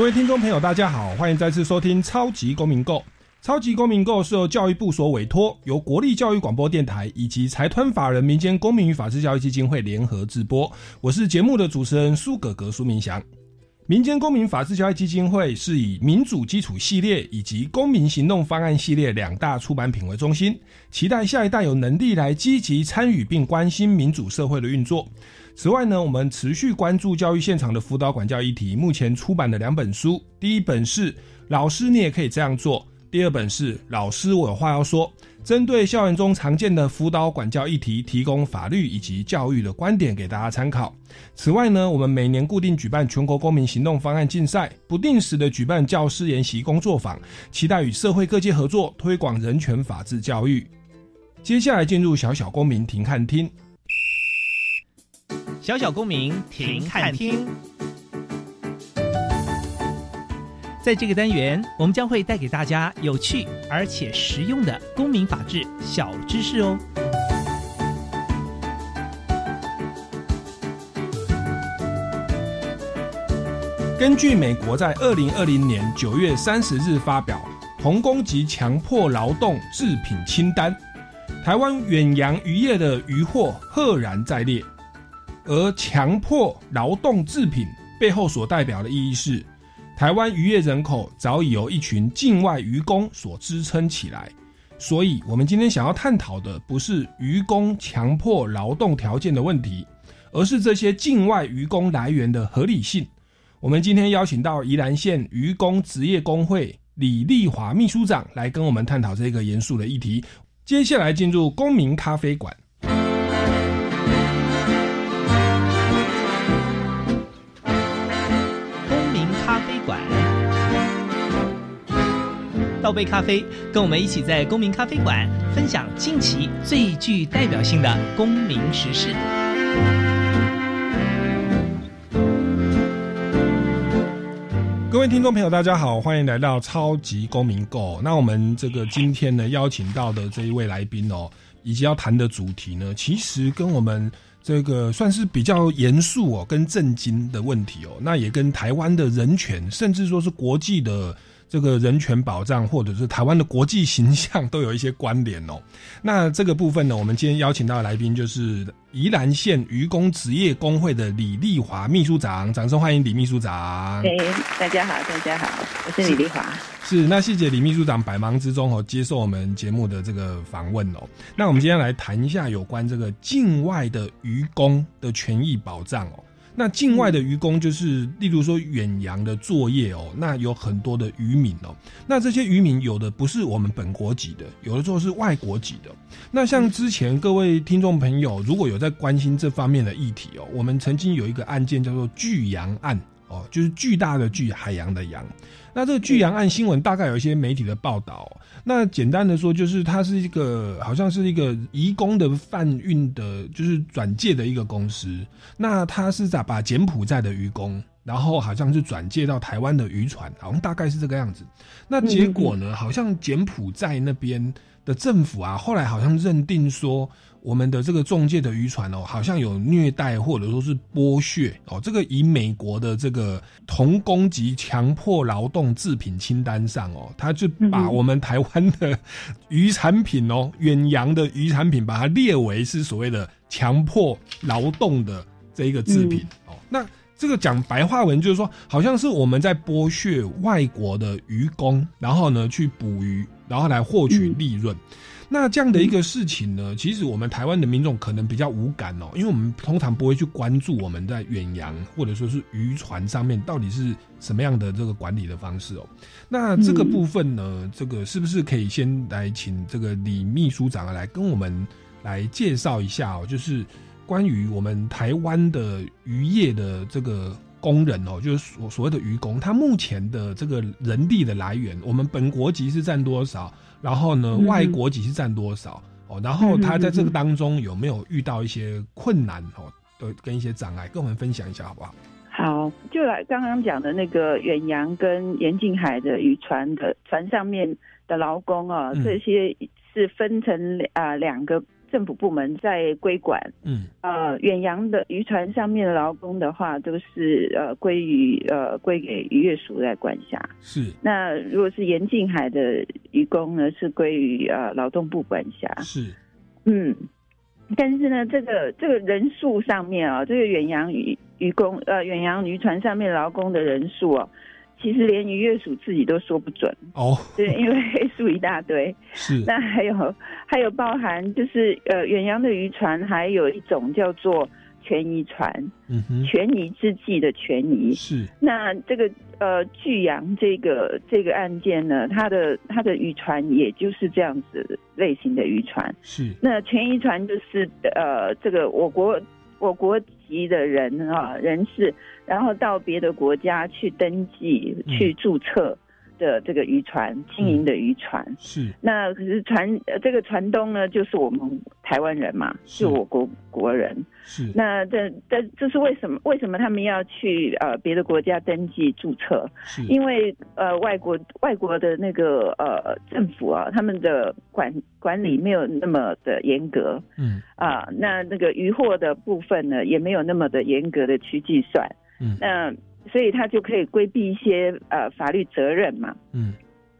各位听众朋友，大家好，欢迎再次收听《超级公民购》。《超级公民购》是由教育部所委托，由国立教育广播电台以及财团法人民间公民与法治教育基金会联合制播。我是节目的主持人苏格格苏明祥。民间公民法治教育基金会是以民主基础系列以及公民行动方案系列两大出版品为中心，期待下一代有能力来积极参与并关心民主社会的运作。此外呢，我们持续关注教育现场的辅导管教议题。目前出版的两本书，第一本是《老师你也可以这样做》，第二本是《老师我有话要说》，针对校园中常见的辅导管教议题，提供法律以及教育的观点给大家参考。此外呢，我们每年固定举办全国公民行动方案竞赛，不定时的举办教师研习工作坊，期待与社会各界合作，推广人权法治教育。接下来进入小小公民庭看厅。小小公民停看厅，在这个单元，我们将会带给大家有趣而且实用的公民法治小知识哦。根据美国在二零二零年九月三十日发表童工及强迫劳动制品清单，台湾远洋渔业的渔获赫然在列。而强迫劳动制品背后所代表的意义是，台湾渔业人口早已由一群境外渔工所支撑起来。所以，我们今天想要探讨的不是渔工强迫劳动条件的问题，而是这些境外渔工来源的合理性。我们今天邀请到宜兰县渔工职业工会李丽华秘书长来跟我们探讨这个严肃的议题。接下来进入公民咖啡馆。倒杯咖啡，跟我们一起在公民咖啡馆分享近期最具代表性的公民时事。各位听众朋友，大家好，欢迎来到超级公民购。那我们这个今天呢，邀请到的这一位来宾哦，以及要谈的主题呢，其实跟我们这个算是比较严肃哦，跟震惊的问题哦，那也跟台湾的人权，甚至说是国际的。这个人权保障，或者是台湾的国际形象，都有一些关联哦。那这个部分呢，我们今天邀请到的来宾就是宜兰县渔工职业工会的李丽华秘书长，掌声欢迎李秘书长。哎，大家好，大家好，我是李丽华。是，那谢谢李秘书长百忙之中哦接受我们节目的这个访问哦。那我们今天来谈一下有关这个境外的渔工的权益保障哦。那境外的渔工就是，例如说远洋的作业哦，那有很多的渔民哦，那这些渔民有的不是我们本国籍的，有的时候是外国籍的。那像之前各位听众朋友如果有在关心这方面的议题哦，我们曾经有一个案件叫做巨洋案哦，就是巨大的巨海洋的洋。那这个巨洋案新闻大概有一些媒体的报道。那简单的说，就是它是一个好像是一个移工的贩运的，就是转借的一个公司。那它是咋把柬埔寨的渔工，然后好像是转借到台湾的渔船，好像大概是这个样子。那结果呢，好像柬埔寨那边的政府啊，后来好像认定说。我们的这个中介的渔船哦，好像有虐待或者说是剥削哦。这个以美国的这个童工及强迫劳动制品清单上哦，他就把我们台湾的渔产品哦，远洋的渔产品，把它列为是所谓的强迫劳动的这一个制品哦。那这个讲白话文就是说，好像是我们在剥削外国的渔工，然后呢去捕鱼，然后来获取利润。那这样的一个事情呢，其实我们台湾的民众可能比较无感哦，因为我们通常不会去关注我们在远洋或者说是渔船上面到底是什么样的这个管理的方式哦。那这个部分呢，这个是不是可以先来请这个李秘书长来跟我们来介绍一下哦？就是关于我们台湾的渔业的这个工人哦，就是所所谓的渔工，他目前的这个人力的来源，我们本国籍是占多少？然后呢，外国籍是占多少？哦，然后他在这个当中有没有遇到一些困难？哦，的跟一些障碍，跟我们分享一下好不好？好，就来刚刚讲的那个远洋跟沿近海的渔船的船上面的劳工啊，这些是分成啊两个。政府部门在归管，嗯，呃，远洋的渔船上面的劳工的话，都是呃归于呃归给渔业署在管辖。是。那如果是沿近海的渔工呢，是归于呃劳动部管辖。是。嗯，但是呢，这个这个人数上面啊，这个远洋渔渔工呃远洋渔船上面劳工的人数啊。其实连渔业署自己都说不准哦，对，因为黑数一大堆。是，那还有还有包含就是呃远洋的渔船，还有一种叫做权宜船，嗯哼，权宜之计的权宜。是，那这个呃巨洋这个这个案件呢，它的它的渔船也就是这样子类型的渔船。是，那权宜船就是呃这个我国。我国籍的人啊，人士，然后到别的国家去登记、去注册的这个渔船经营的渔船是。那可是船这个船东呢，就是我们台湾人嘛，是我国国人。是。那这这这是为什么？为什么他们要去呃别的国家登记注册？是。因为呃外国外国的那个呃政府啊，他们的管。管理没有那么的严格，嗯啊，那那个渔获的部分呢，也没有那么的严格的去计算，嗯，那所以他就可以规避一些呃法律责任嘛，嗯，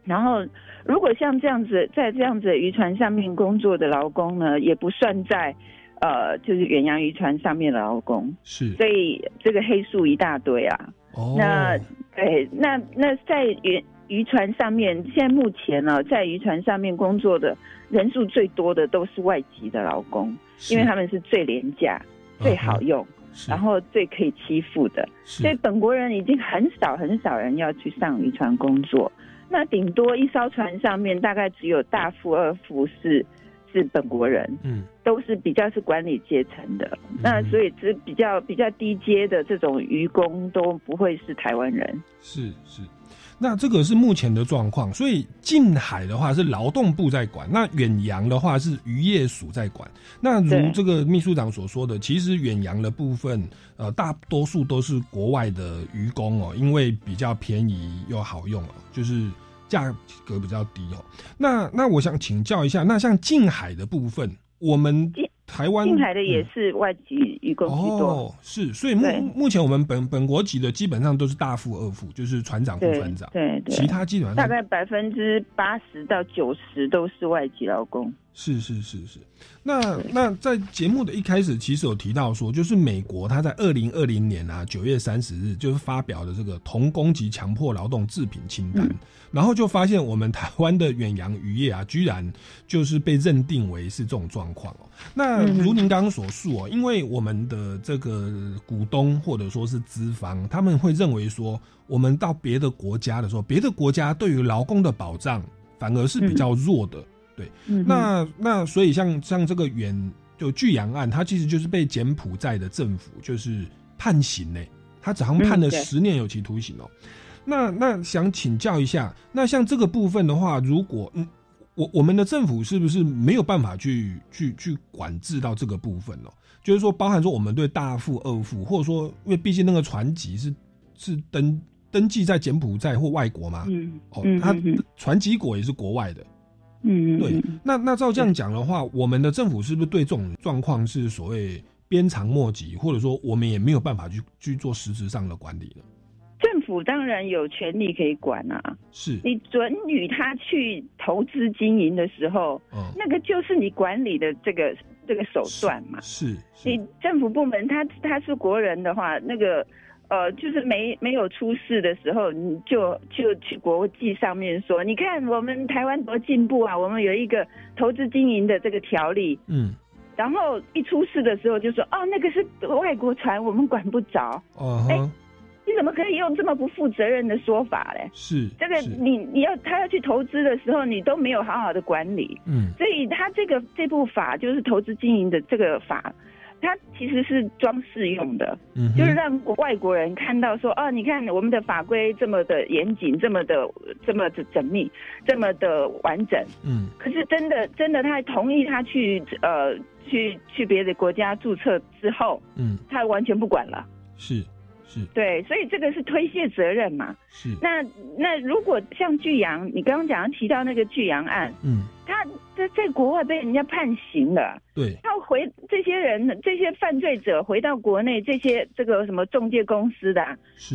然后如果像这样子在这样子渔船上面工作的劳工呢，也不算在呃就是远洋渔船上面的劳工，是，所以这个黑数一大堆啊，哦，那对，那那在渔渔船上面，现在目前呢，在渔船上面工作的。人数最多的都是外籍的劳工，因为他们是最廉价、最好用，然后最可以欺负的。所以本国人已经很少很少人要去上渔船工作，那顶多一艘船上面大概只有大副、二副是是本国人，嗯，都是比较是管理阶层的。那所以这比较比较低阶的这种渔工都不会是台湾人，是是。那这个是目前的状况，所以近海的话是劳动部在管，那远洋的话是渔业署在管。那如这个秘书长所说的，其实远洋的部分，呃，大多数都是国外的渔工哦，因为比较便宜又好用哦，就是价格比较低哦。那那我想请教一下，那像近海的部分，我们。台湾进来的也是外籍渔工居多，哦，是，所以目目前我们本本国籍的基本上都是大副、二副，就是船长、副船长，对对，其他基本上大概百分之八十到九十都是外籍劳工。是是是是，那那在节目的一开始，其实有提到说，就是美国它在二零二零年啊九月三十日就是发表的这个童工及强迫劳动制品清单。然后就发现我们台湾的远洋渔业啊，居然就是被认定为是这种状况哦。那如您刚刚所述哦，因为我们的这个股东或者说是资方，他们会认为说，我们到别的国家的时候，别的国家对于劳工的保障反而是比较弱的。对，那那所以像像这个远就巨阳案，它其实就是被柬埔寨的政府就是判刑呢，他只好判了十年有期徒刑哦。那那想请教一下，那像这个部分的话，如果嗯，我我们的政府是不是没有办法去去去管制到这个部分呢？就是说，包含说我们对大富、二富，或者说，因为毕竟那个船籍是是登登记在柬埔寨或外国嘛，嗯，哦，他船籍国也是国外的，嗯，对。那那照这样讲的话，我们的政府是不是对这种状况是所谓鞭长莫及，或者说我们也没有办法去去做实质上的管理呢？政府当然有权利可以管啊，是你准予他去投资经营的时候，那个就是你管理的这个这个手段嘛。是，你政府部门他他是国人的话，那个呃，就是没没有出事的时候，你就就去国际上面说，你看我们台湾多进步啊，我们有一个投资经营的这个条例。嗯，然后一出事的时候就说，哦，那个是外国船，我们管不着。哦，哎。你怎么可以用这么不负责任的说法嘞？是这个，你你要他要去投资的时候，你都没有好好的管理，嗯，所以他这个这部法就是投资经营的这个法，它其实是装饰用的，嗯，就是让外国人看到说，哦，你看我们的法规这么的严谨，这么的这么的缜密，这么的完整。嗯可是真的真的，他同意他去呃去去别的国家注册之后，嗯他完全不管了。是是对，所以这个是推卸责任嘛。是那那如果像巨阳，你刚刚讲提到那个巨阳案，嗯他在在国外被人家判刑了。对他回这些人，这些犯罪者回到国内，这些这个什么中介公司的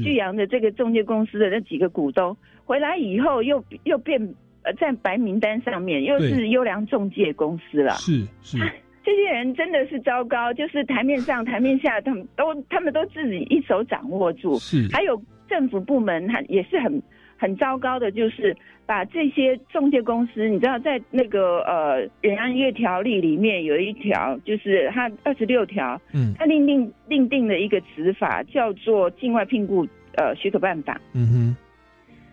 巨阳的这个中介公司的那几个股东回来以后又，又变呃在白名单上面，又是优良中介公司了。是是这些人真的是糟糕，就是台面上、台面下，他们都他们都自己一手掌握住。是还有政府部门，他也是很很糟糕的，就是把这些中介公司，你知道，在那个呃《远洋渔业条例》里面有一条，就是它二十六条，嗯它另定另定了一个执法叫做境外聘雇呃许可办法。嗯哼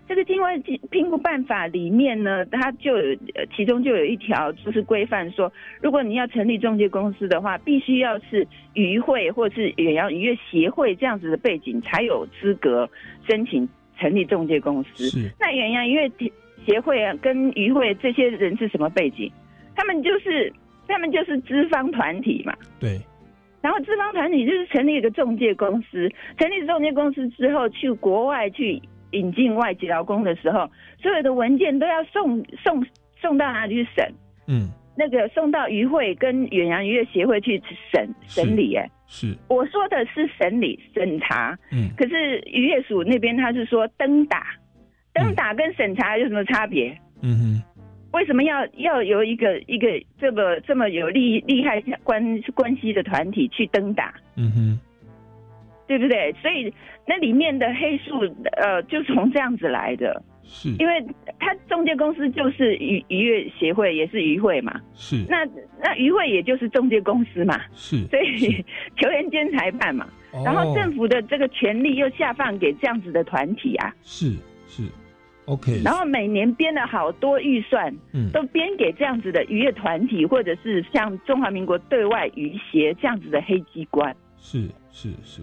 这个境外聘聘雇办法里面呢，它就有呃其中就有一条就是规范说，如果你要成立中介公司的话，必须要是渔会或是远洋渔业协会这样子的背景，才有资格申请成立中介公司。是那远洋渔业协会啊，跟渔会这些人是什么背景？他们就是他们就是资方团体嘛。对然后资方团体就是成立一个中介公司，成立中介公司之后，去国外去引进外籍劳工的时候，所有的文件都要送送送到哪里去审？嗯那个送到渔会跟远洋渔业协会去审审理。哎，是我说的是审理审查，嗯可是渔业署那边他是说登打，登打跟审查有什么差别？嗯哼为什么要要有一个一个这么这么有利利害关关系的团体去登打？嗯哼对不对？所以那里面的黑数，呃，就从这样子来的。是。因为他中介公司就是渔渔业协会，也是渔会嘛。是。那那渔会也就是中介公司嘛，是，所以 球员兼裁判嘛。然后哦政府的这个权利又下放给这样子的团体啊，是是。OK，然后每年编了好多预算，嗯。都编给这样子的渔业团体，或者是像中华民国对外渔协这样子的黑机关。是是是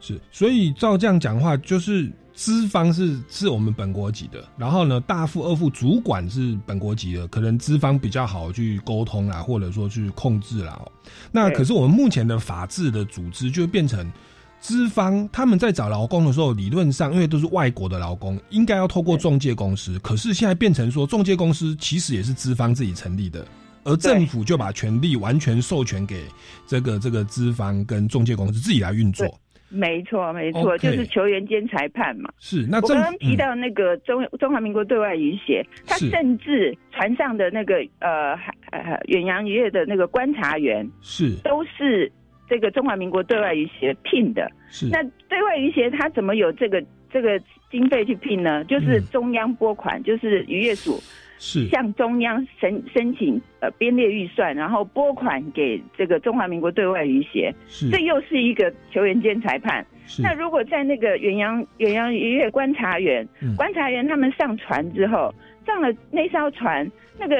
是，所以照这样讲话，就是资方是是我们本国籍的，然后呢，大副、二副主管是本国籍的，可能资方比较好去沟通啦，或者说去控制啦。哦那可是我们目前的法治的组织就会变成。资方他们在找劳工的时候，理论上因为都是外国的劳工，应该要透过中介公司。可是现在变成说，中介公司其实也是资方自己成立的，而政府就把权力完全授权给这个这个资方跟中介公司自己来运作。没错，没错就是球员兼裁判嘛。是，那我刚刚提到那个中、中华民国对外渔协，他甚至船上的那个呃呃远洋渔业的那个观察员，嗯是都是这个中华民国对外渔协聘的。是那对外渔协他怎么有这个这个经费去聘呢？就是嗯中央拨款，就是渔业署是。向中央申申请呃编列预算，然后拨款给这个中华民国对外渔协，是。这又是一个球员兼裁判。是。那如果在那个远洋远洋渔业观察员，嗯。观察员他们上船之后，上了那艘船，那个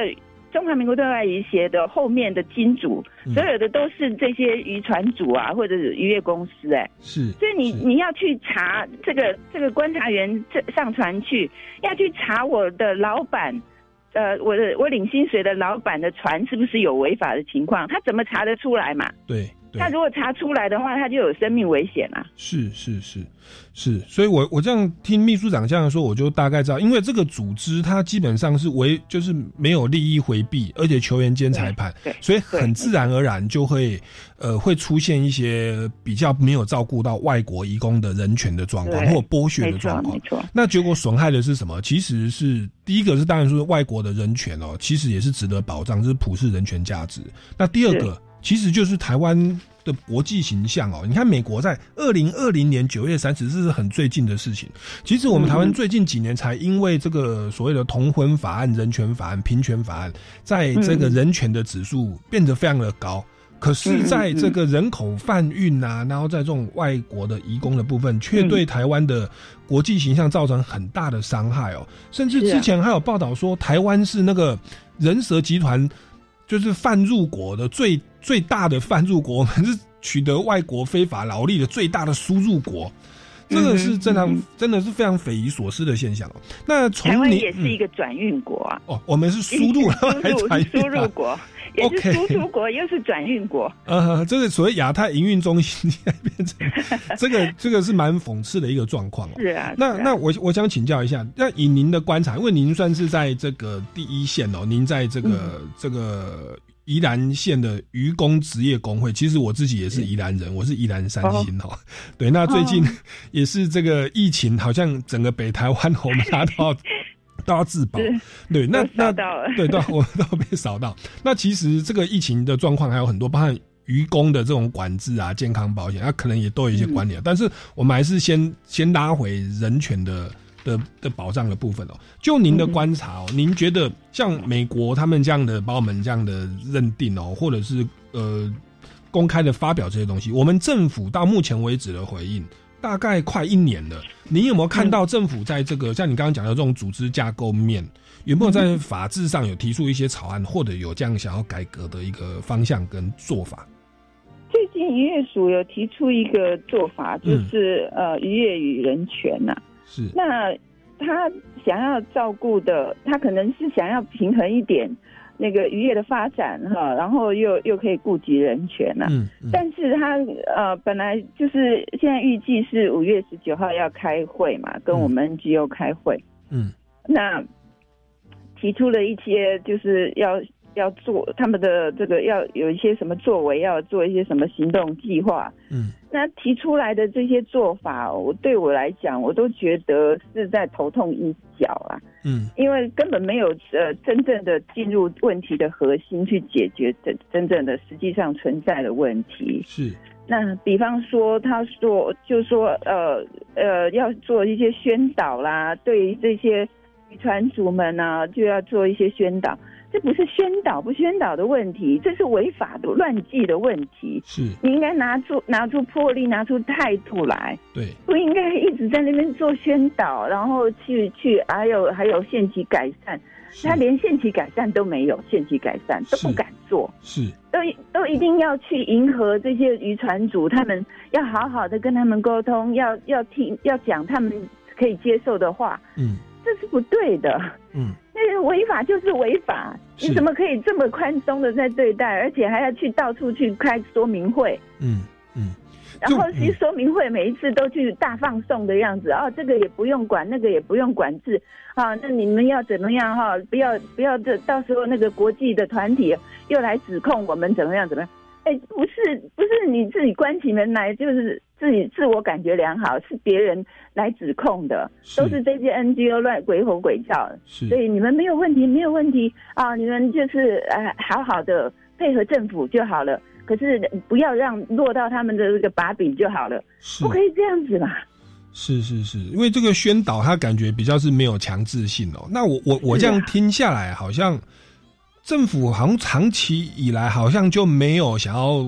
中华民国对外渔协的后面的金主，嗯。所有的都是这些渔船主啊，或者是渔业公司、哎，是，所以你你要去查这个这个观察员这上船去，要去查我的老板。呃，我的我领薪水的老板的船是不是有违法的情况？他怎么查得出来嘛？对对他如果查出来的话，他就有生命危险啊。是是是是，所以我我这样听秘书长这样说，我就大概知道，因为这个组织它基本上是为就是没有利益回避，而且球员兼裁判，对，所以很自然而然就会呃会出现一些比较没有照顾到外国移工的人权的状况，或剥削的状况没。错，那结果损害的是什么？其实是第一个是当然说外国的人权哦，其实也是值得保障，这是普世人权价值。那第二个其实就是台湾的国际形象哦。你看美国在二零二零年九月三十，这是很最近的事情。其实我们台湾最近几年才因为这个所谓的同婚法案、人权法案、平权法案，在这个人权的指数变得非常的高。可是，在这个人口贩运啊，然后在这种外国的移工的部分，却对台湾的国际形象造成很大的伤害哦。甚至之前还有报道说，台湾是那个人蛇集团就是贩入国的最最大的贩入国，我们是取得外国非法劳力的最大的输入国。这个是正常，真的是非常匪夷所思的现象哦。那从台湾你也是一个转运国啊，哦，我们是输入输还入转运输入啊国，也是输出国，又是转运国。呃，这个所谓亚太营运中心变成 这个，这个是蛮讽刺的一个状况哦。是啊，那那我我想请教一下，那以您的观察，因为您算是在这个第一线哦，您在这个、嗯这个宜兰县的渔工职业工会，其实我自己也是宜兰人，我是宜兰三星哦。对，那最近哦 也是这个疫情，好像整个北台湾我们大家都要 都要自保。是对，那那扫到了对，都我们都被扫到。那其实这个疫情的状况还有很多，包含渔工的这种管制啊、健康保险，那可能也都有一些关联。但是我们还是先先拉回人权的的的保障的部分哦。就您的观察哦，您觉得像美国他们这样的把我们这样的认定哦，或者是呃公开的发表这些东西，我们政府到目前为止的回应。大概快一年了，您有没有看到政府在这个、像你刚刚讲的这种组织架构面，有没有在法制上有提出一些草案，或者有这样想要改革的一个方向跟做法？最近渔业署有提出一个做法，就嗯是、呃渔业与人权呐、是，那他想要照顾的，他可能是想要平衡一点那个渔业的发展哈，然后又又可以顾及人权呐、嗯嗯。但是他呃本来就是现在预计是五月十九号要开会嘛，跟我们 NGO 开会，嗯。那提出了一些就是要要做他们的这个要有一些什么作为，要做一些什么行动计划。嗯那提出来的这些做法，我对我来讲，我都觉得是在头痛医脚啊，嗯因为根本没有呃真正的进入问题的核心去解决真真正的实际上存在的问题。是，那比方说，他说就说呃呃要做一些宣导啦，对于这些渔船主们呢、就要做一些宣导。这不是宣导不宣导的问题，这是违法的乱纪的问题。是，你应该拿出拿出魄力，拿出态度来，对，不应该一直在那边做宣导，然后去去还有还有限期改善，他连限期改善都没有，限期改善都不敢做。是，都都一定要去迎合这些渔船主，他们要好好的跟他们沟通，要要听要讲他们可以接受的话，嗯这是不对的。嗯那个违法就是违法，你怎么可以这么宽松的在对待，而且还要去到处去开说明会，嗯嗯，然后就其实说明会每一次都去大放送的样子，哦，这个也不用管，那个也不用管制，啊，那你们要怎么样哈、不要不要这到时候那个国际的团体又来指控我们怎么样怎么样？哎，不是不是你自己关起门来就是自己自我感觉良好，是别人来指控的，是都是这些 NGO 乱鬼吼鬼叫的。是，所以你们没有问题，没有问题啊！你们就是呃好好的配合政府就好了。可是不要让落到他们的这个把柄就好了，是不可以这样子嘛？是是是，因为这个宣导，他感觉比较是没有强制性哦。那我我我这样听下来，好像政府好像长期以来好像就没有想要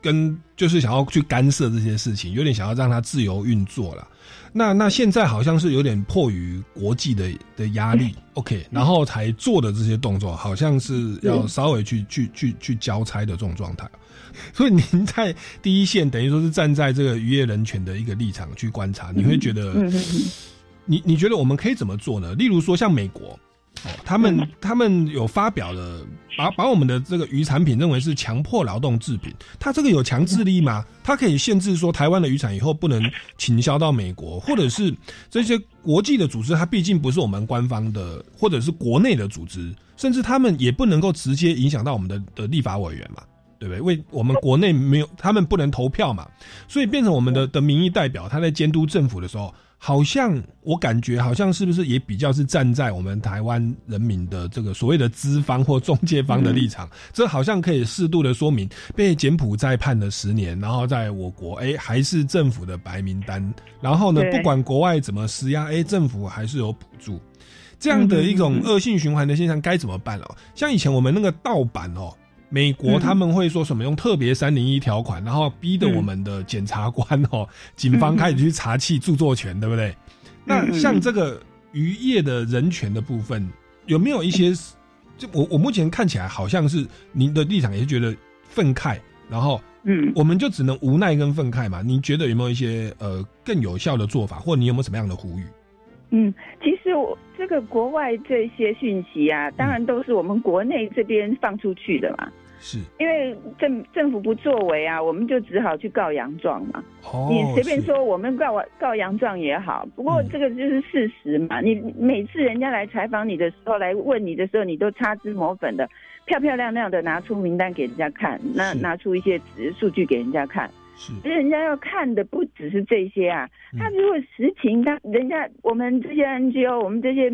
跟，就是想要去干涉这些事情，有点想要让它自由运作了。那那现在好像是有点迫于国际的的压力，OK，然后才做的这些动作，好像是要稍微去去去去交差的这种状态。所以您在第一线，等于说是站在这个渔业人权的一个立场去观察，你会觉得，你你觉得我们可以怎么做呢？例如说像美国，他们他们有发表了，把把我们的这个渔产品认为是强迫劳动制品，它这个有强制力吗？它可以限制说台湾的渔产以后不能倾销到美国，或者是这些国际的组织，它毕竟不是我们官方的，或者是国内的组织，甚至他们也不能够直接影响到我们的的立法委员嘛。对不对？为我们国内没有，他们不能投票嘛，所以变成我们的的民意代表，他在监督政府的时候，好像我感觉好像是不是也比较是站在我们台湾人民的这个所谓的资方或中介方的立场，这好像可以适度的说明，被柬埔寨判了十年，然后在我国哎还是政府的白名单，然后呢不管国外怎么施压，哎政府还是有补助。这样的一种恶性循环的现象该怎么办哦？像以前我们那个盗版哦，美国他们会说什么用特别三零一条款，然后逼得我们的检察官哦、警方开始去查弃著作权，对不对？那像这个渔业的人权的部分，有没有一些？就我我目前看起来好像是您的立场也是觉得愤慨，然后嗯，我们就只能无奈跟愤慨嘛。你觉得有没有一些呃更有效的做法，或你有没有什么样的呼吁？嗯，其实我这个国外这些讯息啊，当然都是我们国内这边放出去的嘛。是因为政政府不作为啊，我们就只好去告洋状嘛。哦，你随便说我们告告洋状也好，不过嗯这个就是事实嘛。你每次人家来采访你的时候，来问你的时候，你都擦脂抹粉的，漂漂亮亮的拿出名单给人家看，那拿出一些指数据给人家看。是。其实人家要看的不只是这些啊，嗯。他如果实情，他人家我们这些 NGO，我们这些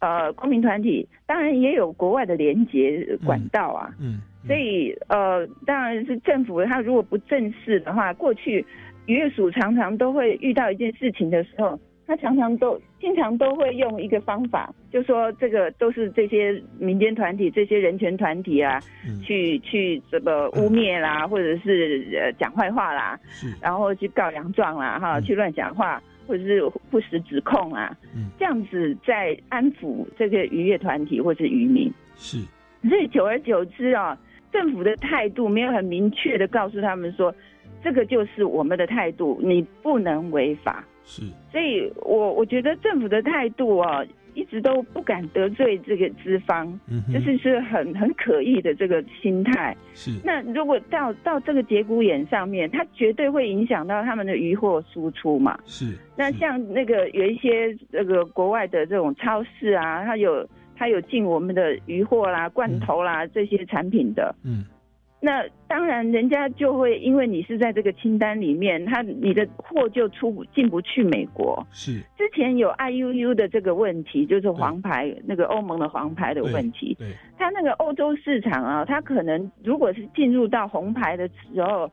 呃公民团体，当然也有国外的连接管道啊。嗯，所以呃，当然是政府他如果不正视的话，过去渔业署常常都会遇到一件事情的时候，他常常都经常都会用一个方法，就说这个都是这些民间团体、这些人权团体啊，嗯。去去这个污蔑啦，或者是呃讲坏话啦，是。然后去告洋状啦，哈，嗯。去乱讲话。或者是不实指控啊，嗯。这样子在安抚这个渔业团体或是渔民，是。所以久而久之啊，政府的态度没有很明确的告诉他们说，这个就是我们的态度，你不能违法。是所以我我觉得政府的态度啊，一直都不敢得罪这个资方，嗯哼这是是很很可疑的这个心态。是那如果到到这个节骨眼上面，它绝对会影响到他们的渔货输出嘛。是那像那个有一些这个国外的这种超市啊，它有它有进我们的鱼货啦、罐头啦、这些产品的。嗯那当然，人家就会因为你是在这个清单里面，他你的货就出不进不去美国。是之前有 IUU 的这个问题，就是黄牌那个欧盟的黄牌的问题。对他那个欧洲市场啊，他可能如果是进入到红牌的时候，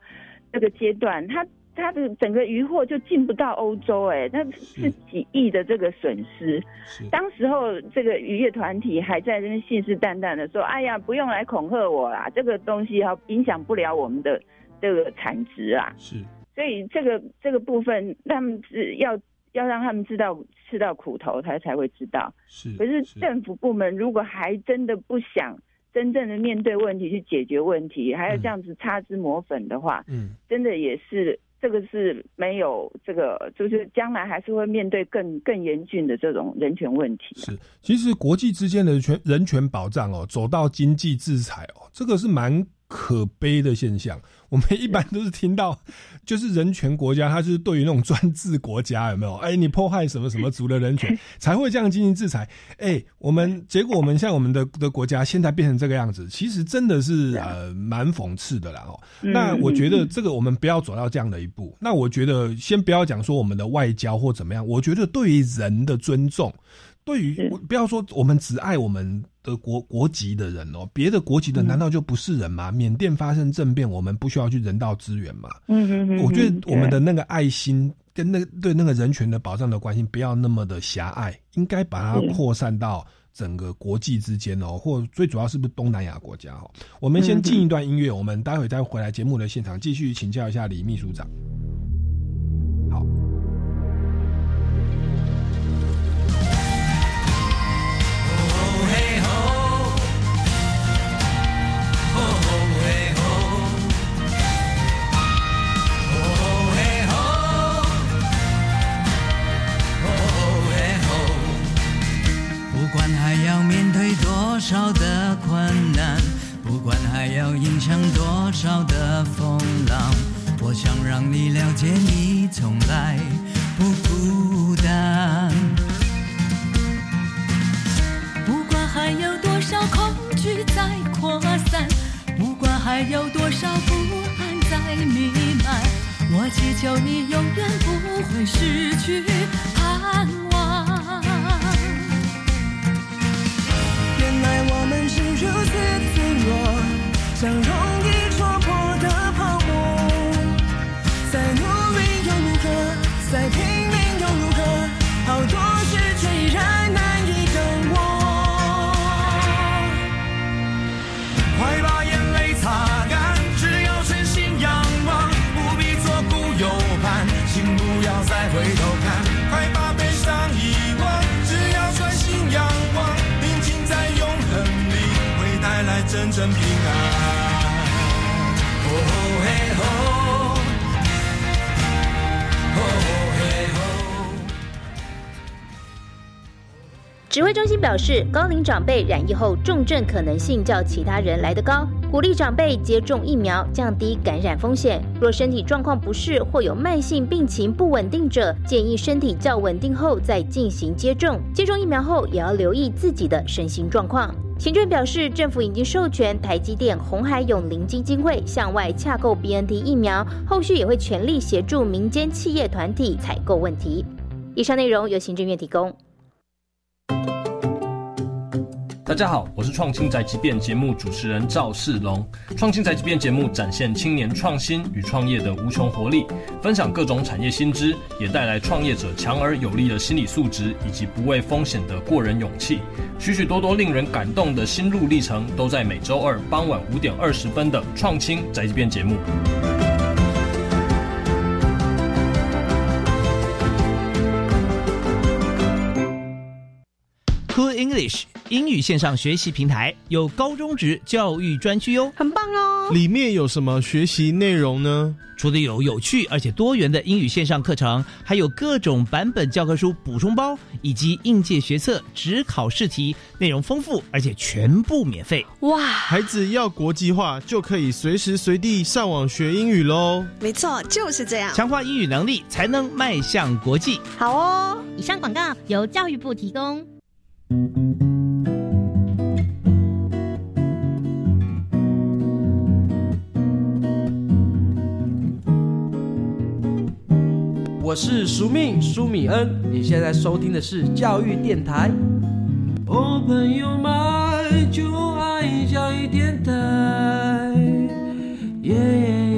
这个阶段，它它的整个渔获就进不到欧洲，哎，那是几亿的这个损失。是当时候这个渔业团体还在那边信誓旦旦的说：“哎呀，不用来恐吓我啦，这个东西哈影响不了我们的这个产值啊。是”所以这个这个部分，他们是要要让他们知道吃到苦头，他才会知道。是，可是政府部门如果还真的不想真正的面对问题去解决问题，还要这样子擦脂抹粉的话，嗯真的也是这个是没有这个，就是将来还是会面对更更严峻的这种人权问题。是，其实国际之间的权人权保障哦，走到经济制裁哦，这个是蛮可悲的现象。我们一般都是听到，就是人权国家，它是对于那种专制国家有没有？哎，你迫害什么什么族的人权，才会这样进行制裁。哎，我们结果我们像我们的的国家现在变成这个样子，其实真的是呃蛮讽刺的啦哦。嗯那我觉得这个我们不要走到这样的一步。那我觉得先不要讲说我们的外交或怎么样，我觉得对于人的尊重。对于是不要说我们只爱我们的国国籍的人哦，别的国籍的嗯难道就不是人吗？缅甸发生政变，我们不需要去人道支援吗？嗯嗯嗯，我觉得嗯我们的那个爱心跟那个对那个人权的保障的关心不要那么的狭隘，应该把它扩散到整个国际之间哦，或最主要是不是东南亚国家哦？我们先嗯进一段音乐，我们待会再回来节目的现场继续请教一下李秘书长。多少的困难，不管还要迎向多少的风浪，我想让你了解，你从来不孤单。不管还有多少恐惧在扩散，不管还有多少不安在弥漫，我祈求你永远不会失去盼望。指挥中心表示，高龄长辈染疫后重症可能性较其他人来得高，鼓励长辈接种疫苗，降低感染风险。若身体状况不适或有慢性病情不稳定者，建议身体较稳定后再进行接种。接种疫苗后，也要留意自己的身心状况。行政表示，政府已经授权台积电、红海永林基金会向外洽购 BNT 疫苗，后续也会全力协助民间企业团体采购问题。以上内容由行政院提供。大家好，我是创新宅急便节目主持人赵世龙。创新宅急便节目展现青年创新与创业的无穷活力，分享各种产业新知，也带来创业者强而有力的心理素质以及不畏风险的过人勇气。许许多多令人感动的心路历程，都在每周二傍晚五点二十分的创新宅急便节目。English 英语线上学习平台有高中职教育专区哟，很棒哦！里面有什么学习内容呢？除了有有趣而且多元的英语线上课程，还有各种版本教科书补充包，以及应届学测、只考试题，内容丰富而且全部免费。哇，孩子要国际化，就可以随时随地上网学英语喽！没错，就是这样，强化英语能力，才能迈向国际。好哦。以上广告由教育部提供。我是苏命苏米恩，你现在收听的是教育电台。Open your mind，就爱教育电台。耶耶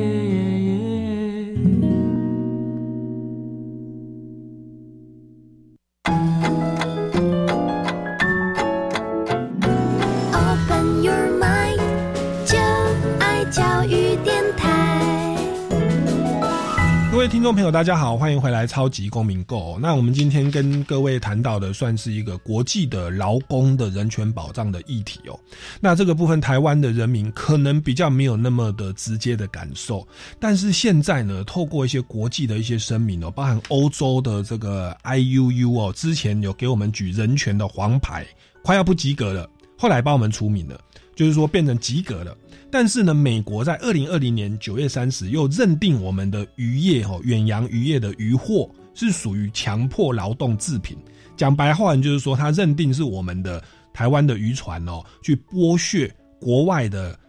听众朋友，大家好，欢迎回来《超级公民购》。那我们今天跟各位谈到的，算是一个国际的劳工的人权保障的议题哦。那这个部分，台湾的人民可能比较没有那么的直接的感受，但是现在呢，透过一些国际的一些声明哦，包含欧洲的这个 IUU 哦，之前有给我们举人权的黄牌，快要不及格了，后来帮我们除名了，就是说变成及格了。但是呢，美国在二零二零年九月三十又认定我们的渔业哈远洋渔业的渔获是属于强迫劳动制品。讲白话就是说，他认定是我们的台湾的渔船哦，去剥削国外的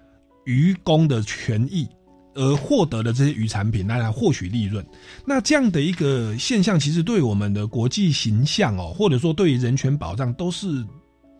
渔工的权益，而获得的这些渔产品来来获取利润。那这样的一个现象，其实对我们的国际形象哦，或者说对于人权保障，都是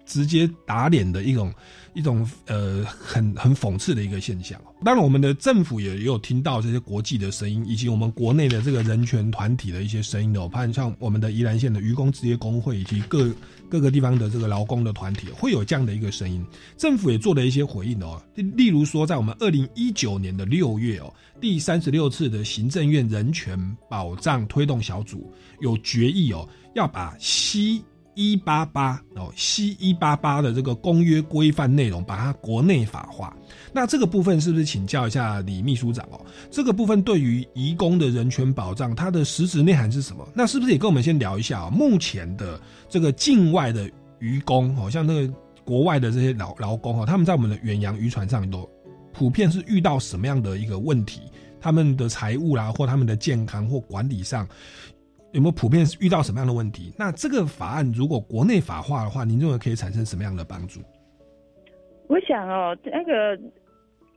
直接打脸的一种一种呃很很讽刺的一个现象。当然，我们的政府也有听到这些国际的声音，以及我们国内的这个人权团体的一些声音的。我看像我们的宜兰县的渔工职业工会以及各各个地方的这个劳工的团体，会有这样的一个声音。政府也做了一些回应哦，例如说，在我们二零一九年的六月哦，第三十六次的行政院人权保障推动小组有决议哦，要把西。一八八哦，，C 一八八的这个公约规范内容，把它国内法化。那这个部分是不是请教一下李秘书长哦？这个部分对于移工的人权保障，它的实质内涵是什么？那是不是也跟我们先聊一下啊、哦？目前的这个境外的渔工，好像那个国外的这些劳劳工哈，他们在我们的远洋渔船上都普遍是遇到什么样的一个问题？他们的财务啦，或他们的健康或管理上。有没有普遍遇到什么样的问题？那这个法案如果国内法化的话，您认为可以产生什么样的帮助？我想哦，那个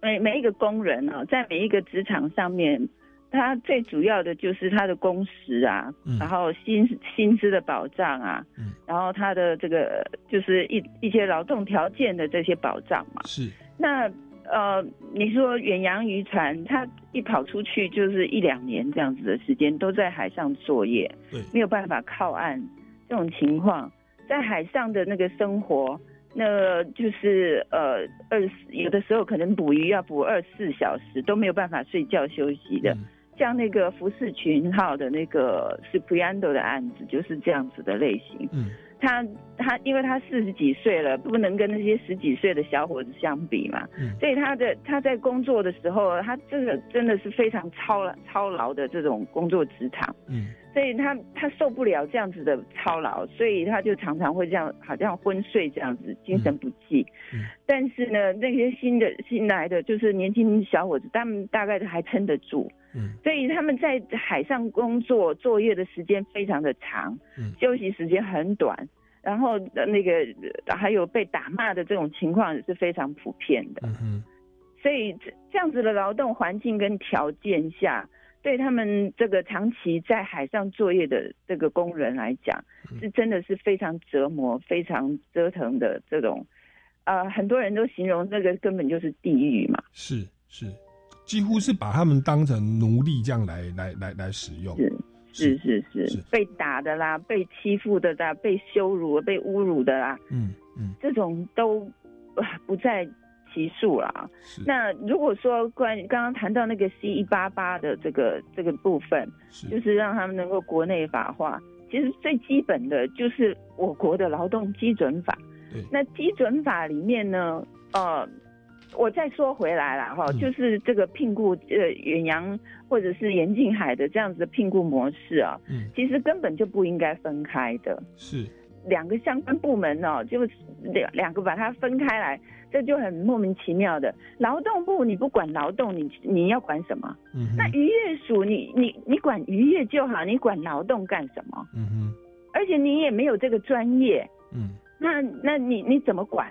每每一个工人哦，在每一个职场上面，他最主要的就是他的工时啊，嗯、然后薪薪资的保障啊，嗯、然后他的这个就是一一些劳动条件的这些保障嘛。是。那呃，你说远洋渔船，它一跑出去就是一两年这样子的时间，都在海上作业，对，没有办法靠岸，这种情况，在海上的那个生活，那就是呃二十有的时候可能捕鱼要捕二十四小时，都没有办法睡觉休息的。嗯、像那个福士群号的那个 s u p r i a n d o 的案子，就是这样子的类型。嗯，他他因为他四十几岁了，不能跟那些十几岁的小伙子相比嘛，嗯。所以他的他在工作的时候，他这个真的是非常操劳操劳的这种工作职场，嗯。所以他他受不了这样子的操劳，所以他就常常会这样好像昏睡这样子，精神不济。嗯。但是呢，那些新的新来的就是年轻小伙子，他们大概还撑得住。嗯所以他们在海上工作作业的时间非常的长，嗯休息时间很短，然后呃那个呃还有被打骂的这种情况也是非常普遍的。嗯哼所以这这样子的劳动环境跟条件下，对他们这个长期在海上作业的这个工人来讲，是真的是非常折磨、非常折腾的这种。呃，很多人都形容这个根本就是地狱嘛。是是，几乎是把他们当成奴隶这样来来来来使用。是是是是，被打的啦，被欺负的啦，被羞辱、被侮辱的啦，嗯嗯，这种都呃不在其数啦。那如果说关于刚刚谈到那个 C 一八八的这个这个部分，就是让他们能够国内法化，其实最基本的就是我国的劳动基准法。对，那基准法里面呢，呃。我再说回来了哈，嗯就是这个聘雇呃远洋或者是沿近海的这样子的聘雇模式啊，嗯，其实根本就不应该分开的。是两个相关部门哦，就两两个把它分开来，这就很莫名其妙的。劳动部你不管劳动，你你要管什么？嗯那渔业署你你你管渔业就好，你管劳动干什么？嗯哼而且你也没有这个专业，嗯，那那你你怎么管？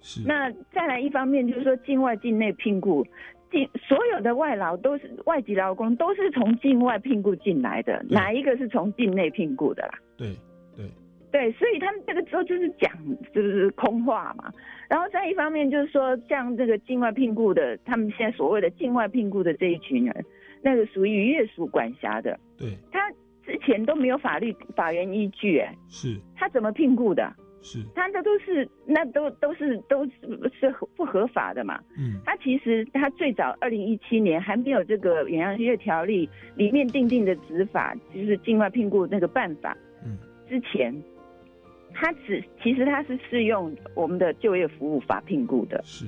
是。那再来一方面就是说境外境内聘雇，境所有的外劳都是外籍劳工都是从境外聘雇进来的，哪一个是从境内聘雇的啦？对对。对，所以他们这个时候就是讲就是空话嘛。然后再一方面就是说，像这个境外聘雇的，他们现在所谓的境外聘雇的这一群人，那个属于渔业署管辖的，对，他之前都没有法律法源依据，哎，是。他怎么聘雇的？是，他的都是那都都是都是是不合法的嘛。嗯，他其实他最早二零一七年还没有这个远洋渔业条例里面定定的执法，就是境外聘雇那个办法。嗯，之前他只其实他是适用我们的就业服务法聘雇的。是，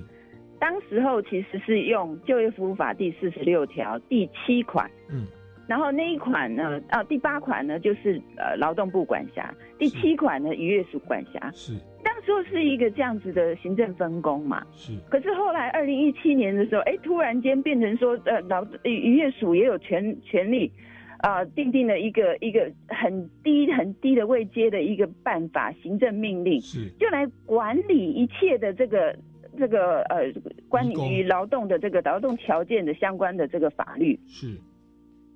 当时候其实是用就业服务法第四十六条第七款。嗯。然后那一款呢，啊，第八款呢就是呃劳动部管辖，第七款呢渔业署管辖。是，当时候是一个这样子的行政分工嘛。是。可是后来二零一七年的时候，哎，突然间变成说，呃，劳渔业署也有权权利，啊，定定了一个一个很低很低的位阶的一个办法，行政命令，是，就来管理一切的这个这个呃关于劳动的这个劳动条件的相关的这个法律。是。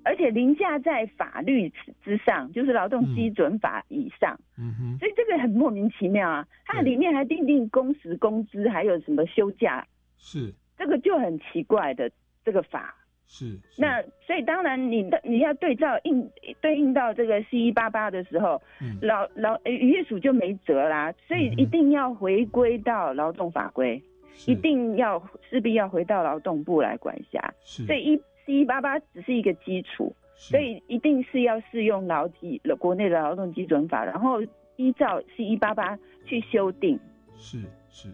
而且凌驾在法律之上，就是劳动基准法以上。嗯哼，所以这个很莫名其妙啊！它里面还定定工时、工资，还有什么休假，是这个就很奇怪的这个法。是，那所以当然你的你要对照应对应到这个 C 一八八的时候，嗯、劳劳渔业署就没辙啦，所以一定要回归到劳动法规，一定要势必要回到劳动部来管辖。所以一。C 一八八只是一个基础，所以一定是要适用劳基国内的劳动基准法，然后依照 C 一八八去修订。是是，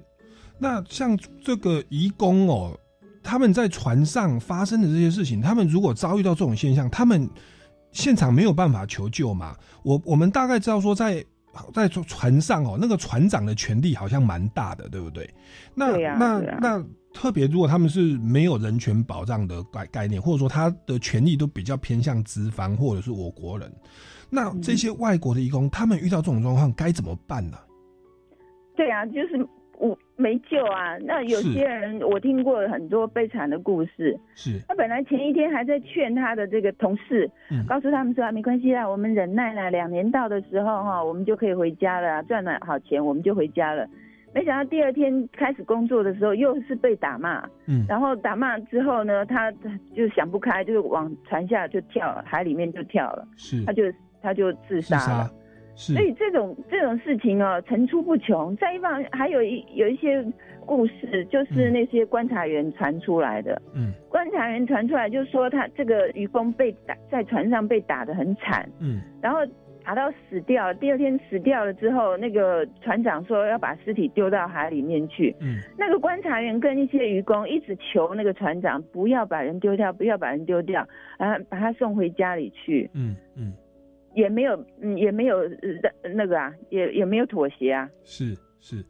那像这个移工哦，他们在船上发生的这些事情，他们如果遭遇到这种现象，他们现场没有办法求救嘛？我我们大概知道说在。在船上哦，那个船长的权力好像蛮大的，对不对？那那、啊、那特别，如果他们是没有人权保障的概概念，或者说他的权利都比较偏向资方或者是我国人，那这些外国的义工，嗯、他们遇到这种状况该怎么办呢？对啊，就是我没救啊。那有些人我听过很多悲惨的故事，是他本来前一天还在劝他的这个同事，嗯、告诉他们说、啊、没关系啦，我们忍耐啦，两年到的时候哈，我们就可以回家了，赚了好钱我们就回家了。没想到第二天开始工作的时候，又是被打骂，嗯，然后打骂之后呢，他就想不开，就往船下就跳，海里面就跳了，是，他就他就自杀了。是所以这种这种事情哦，层出不穷。再一方还有一有一些故事，就是那些观察员传出来的。嗯，观察员传出来就说他这个渔工被打在船上被打得很惨。嗯，然后打到死掉，第二天死掉了之后，那个船长说要把尸体丢到海里面去。嗯，那个观察员跟一些渔工一直求那个船长不要把人丢掉，不要把人丢掉，啊，把他送回家里去。嗯嗯，也没有，嗯，也没有呃那个啊，也也没有妥协啊，是是，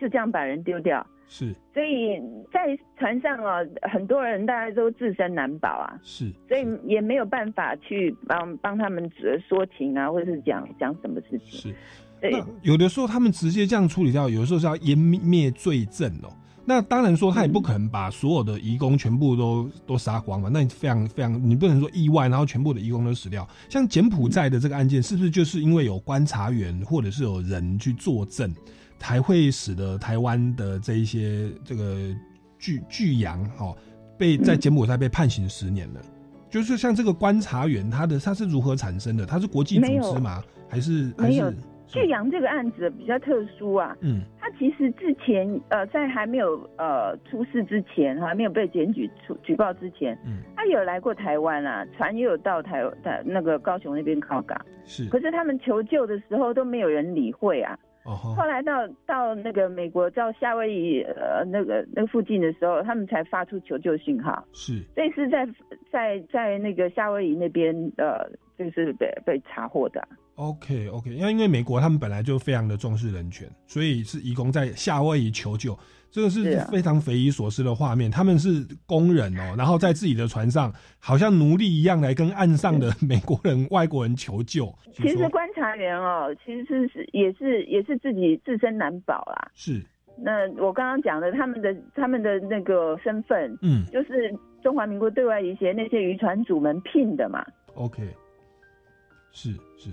就这样把人丢掉。是，所以在船上哦，很多人大家都自身难保啊，是，所以也没有办法去帮帮他们说情啊，或者是讲讲什么事情。是，对，有的时候他们直接这样处理掉，有的时候是要湮灭罪证哦。那当然说他也不可能把所有的移工全部都都杀光嘛，那你非常非常，你不能说意外，然后全部的移工都死掉。像柬埔寨的这个案件，是不是就是因为有观察员或者是有人去作证？才会使得台湾的这一些这个巨巨洋哦，被在柬埔寨被判刑十年了。就是像这个观察员，他的他是如何产生的？他是国际组织吗？还是还是？巨阳这个案子比较特殊啊。嗯，他其实之前呃，在还没有呃出事之前，还没有被检举出举报之前，嗯，他有来过台湾啊，船也有到台台那个高雄那边靠港。是，可是他们求救的时候都没有人理会啊。后来到到那个美国到夏威夷呃那个那个附近的时候，他们才发出求救信号。是，这是在在在那个夏威夷那边呃，就是被被查获的。OK OK，因为因为美国他们本来就非常的重视人权，所以是移工在夏威夷求救。这个是非常匪夷所思的画面，他们是工人哦，然后在自己的船上，好像奴隶一样来跟岸上的美国人、外国人求救。其实观察员哦，其实是也是也是自己自身难保啦。是。那我刚刚讲的，他们的他们的那个身份，嗯，就是中华民国对外一些那些渔船主们聘的嘛。OK，是是。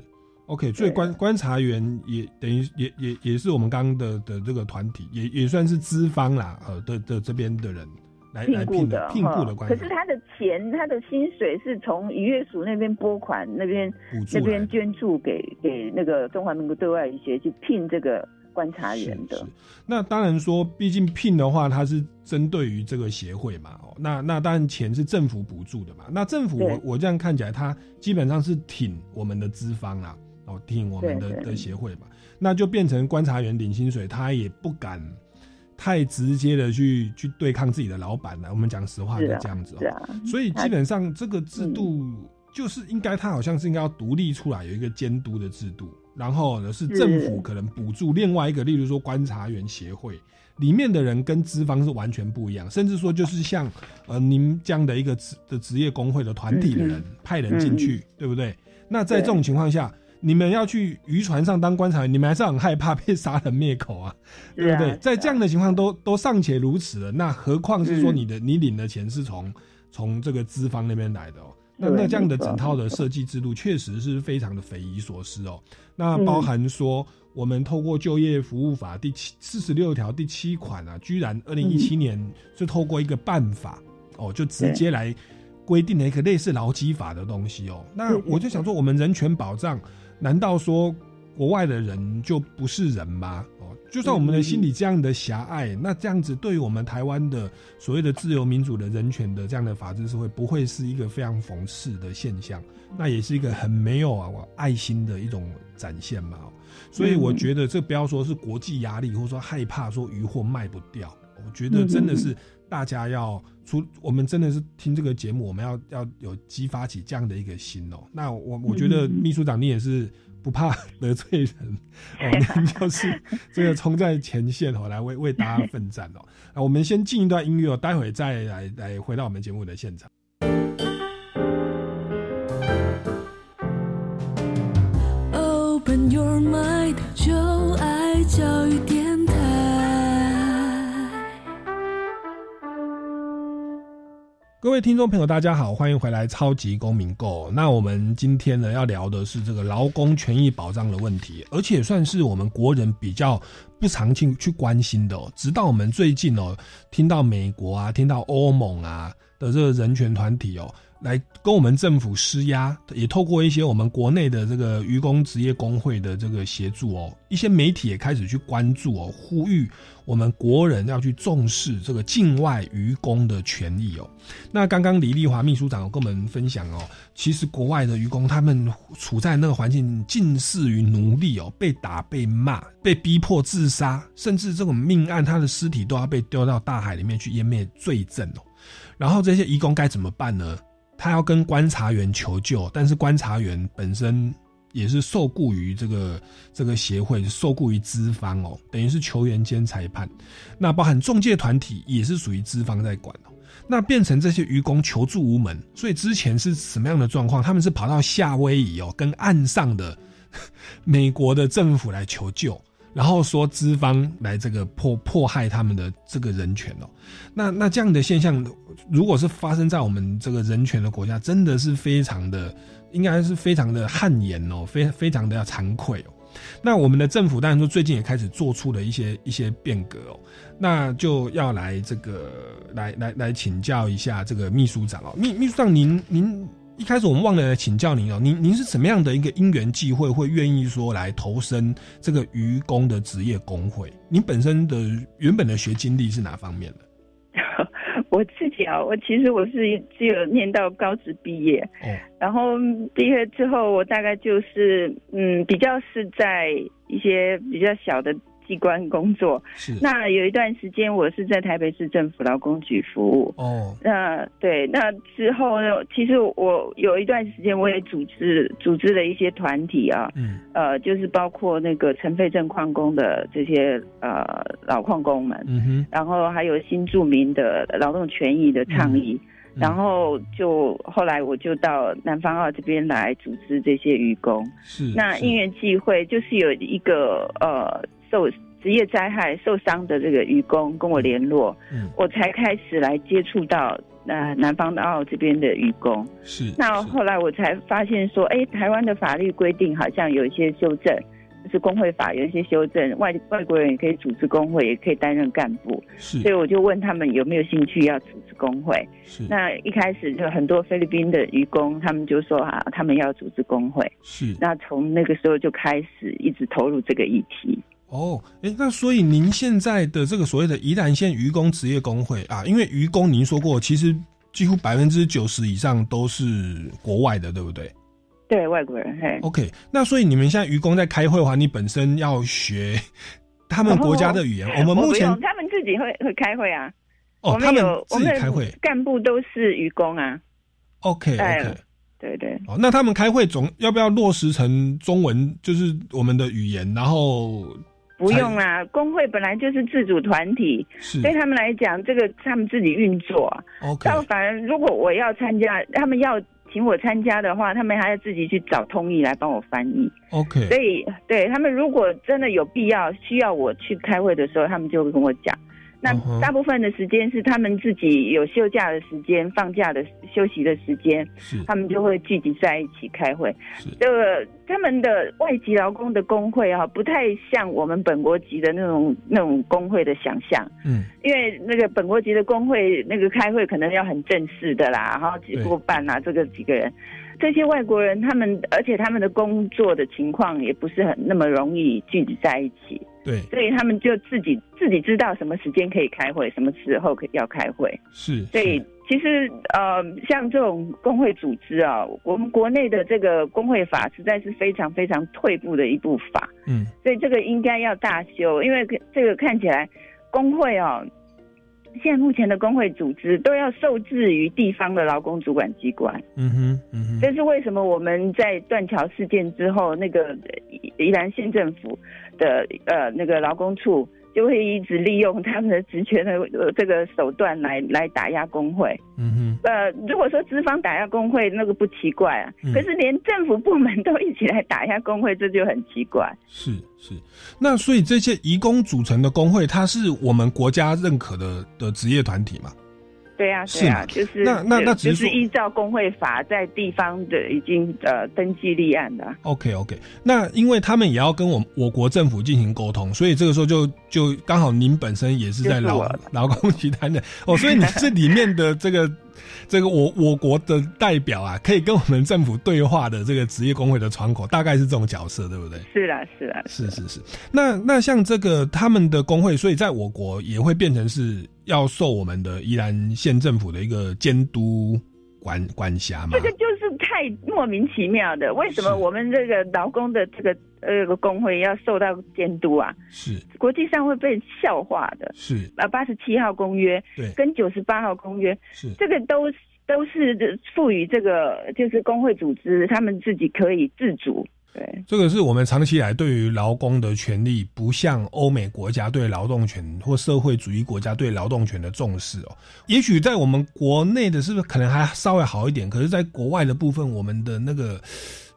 OK，所以观观察员也等于也也也是我们刚刚的的这个团体，也也算是资方啦，呃的的这边的人来来聘的聘雇的关系。可是他的钱，他的薪水是从渔业署那边拨款那边那边捐助给给那个中华民国对外渔协去聘这个观察员的。那当然说，毕竟聘的话，它是针对于这个协会嘛，哦，那那当然钱是政府补助的嘛。那政府我我这样看起来，它基本上是挺我们的资方啊。哦，听我们的的协会嘛，那就变成观察员领薪水，他也不敢太直接的去去对抗自己的老板了。我们讲实话就这样子哦，所以基本上这个制度就是应该，他好像是应该要独立出来，有一个监督的制度，然后呢是政府可能补助另外一个，例如说观察员协会里面的人跟资方是完全不一样，甚至说就是像呃您这样的一个职的职业工会的团体的人派人进去，对不对？那在这种情况下。你们要去渔船上当观察员，你们还是很害怕被杀人灭口啊，对不对？在这样的情况都都尚且如此了，那何况是说你的你领的钱是从从这个资方那边来的哦？那那这样的整套的设计制度确实是非常的匪夷所思哦。那包含说我们透过就业服务法第七四十六条第七款啊，居然二零一七年是透过一个办法哦，就直接来规定了一个类似劳基法的东西哦。那我就想说，我们人权保障。难道说国外的人就不是人吗？哦，就算我们的心里这样的狭隘，那这样子对于我们台湾的所谓的自由民主的人权的这样的法治社会，不会是一个非常讽刺的现象？那也是一个很没有啊爱心的一种展现嘛。所以我觉得这不要说是国际压力，或者说害怕说渔货卖不掉，我觉得真的是大家要出，我们真的是听这个节目，我们要要有激发起这样的一个心哦。那我我觉得秘书长你也是不怕得罪人 哦，您就是这个冲在前线哦，来为为大家奋战哦。那我们先进一段音乐哦，待会再来来回到我们节目的现场。各位听众朋友，大家好，欢迎回来《超级公民购》。那我们今天呢要聊的是这个劳工权益保障的问题，而且算是我们国人比较不常去去关心的。直到我们最近哦，听到美国啊，听到欧盟啊的这个人权团体哦，来跟我们政府施压，也透过一些我们国内的这个渔工职业工会的这个协助哦，一些媒体也开始去关注哦，呼吁我们国人要去重视这个境外渔工的权益哦。那刚刚李丽华秘书长有跟我们分享哦，其实国外的渔工他们处在那个环境近似于奴隶哦，被打、被骂、被逼迫自杀，甚至这种命案，他的尸体都要被丢到大海里面去湮灭罪证哦。然后这些移工该怎么办呢？他要跟观察员求救，但是观察员本身也是受雇于这个这个协会，受雇于资方哦，等于是球员兼裁判。那包含中介团体也是属于资方在管哦。那变成这些渔工求助无门，所以之前是什么样的状况？他们是跑到夏威夷哦，跟岸上的 美国的政府来求救。然后说资方来这个迫迫害他们的这个人权哦，那那这样的现象，如果是发生在我们这个人权的国家，真的是非常的，应该是非常的汗颜哦，非非常的要惭愧哦。那我们的政府当然说最近也开始做出了一些一些变革哦，那就要来这个来来来请教一下这个秘书长哦，秘秘书长您您。一开始我们忘了请教您哦，您您是什么样的一个因缘际会，会愿意说来投身这个渔工的职业工会？您本身的原本的学经历是哪方面的？我自己啊，我其实我是只有念到高职毕业，哦，然后毕业之后，我大概就是嗯，比较是在一些比较小的。机关工作。是。那有一段时间我是在台北市政府劳工局服务。哦。那对那之后呢其实我有一段时间我也组织组织了一些团体啊嗯。呃就是包括那个尘肺症矿工的这些呃老矿工们。嗯哼。然后还有新著名的劳动权益的倡议。然后就后来我就到南方澳这边来组织这些渔工。是。那因缘际会就是有一个呃。受职业灾害受伤的这个渔工跟我联络，嗯，我才开始来接触到呃南方的澳这边的渔工。是，那后来我才发现说，哎，台湾的法律规定好像有一些修正，就是工会法有一些修正，外外国人也可以组织工会，也可以担任干部。是，所以我就问他们有没有兴趣要组织工会。是，那一开始就很多菲律宾的渔工，他们就说啊，他们要组织工会。是，那从那个时候就开始一直投入这个议题。哦，哎，那所以您现在的这个所谓的宜兰县渔工职业工会啊，因为渔工您说过，其实几乎百分之九十以上都是国外的，对不对？对，外国人。嘿，OK，那所以你们现在渔工在开会的话，你本身要学他们国家的语言。我们目前他们自己会会开会啊。哦，他们自己开会，干部都是渔工啊。OK，OK，对对。哦，那他们开会总要不要落实成中文，就是我们的语言，然后。不用啦，工会本来就是自主团体，对他们来讲，这个他们自己运作。OK，反而如果我要参加，他们要请我参加的话，他们还要自己去找通译来帮我翻译。OK，所以对他们如果真的有必要需要我去开会的时候，他们就会跟我讲。那大部分的时间是他们自己有休假的时间、放假的休息的时间，他们就会聚集在一起开会。这个他们的外籍劳工的工会啊，不太像我们本国籍的那种那种工会的想象。嗯，因为那个本国籍的工会那个开会可能要很正式的啦，然后几过半啊，这个几个人。这些外国人，他们而且他们的工作的情况也不是很那么容易聚集在一起。对，所以他们就自己自己知道什么时间可以开会，什么时候可要开会。是，所以其实呃，像这种工会组织啊，我们国内的这个工会法实在是非常非常退步的一部法。嗯，所以这个应该要大修，因为这个看起来工会啊，现在目前的工会组织都要受制于地方的劳工主管机关。嗯哼，嗯哼，这是为什么？我们在断桥事件之后，那个宜兰县政府。的呃，那个劳工处就会一直利用他们的职权的这个手段来来打压工会。嗯哼。呃，如果说资方打压工会，那个不奇怪啊。可是连政府部门都一起来打压工会，这就很奇怪。是是。那所以这些移工组成的工会，它是我们国家认可的的职业团体吗？对呀，对呀，就是那那那只是依照工会法在地方的已经呃登记立案的。OK OK，那因为他们也要跟我我国政府进行沟通，所以这个时候就就刚好您本身也是在劳劳工集团的哦，所以你这里面的这个这个我我国的代表啊，可以跟我们政府对话的这个职业工会的窗口，大概是这种角色，对不对？是啦，是啦，是是是。那那像这个他们的工会，所以在我国也会变成是要受我们的宜兰县政府的一个监督管管辖嘛？这个就是太莫名其妙的，为什么我们这个劳工的这个呃工会要受到监督啊？是国际上会被笑话的。是啊，八十七号公约对跟九十八号公约是这个都都是赋予这个就是工会组织他们自己可以自主。对，这个是我们长期以来对于劳工的权利，不像欧美国家对劳动权或社会主义国家对劳动权的重视哦。也许在我们国内的是不是可能还稍微好一点，可是在国外的部分，我们的那个、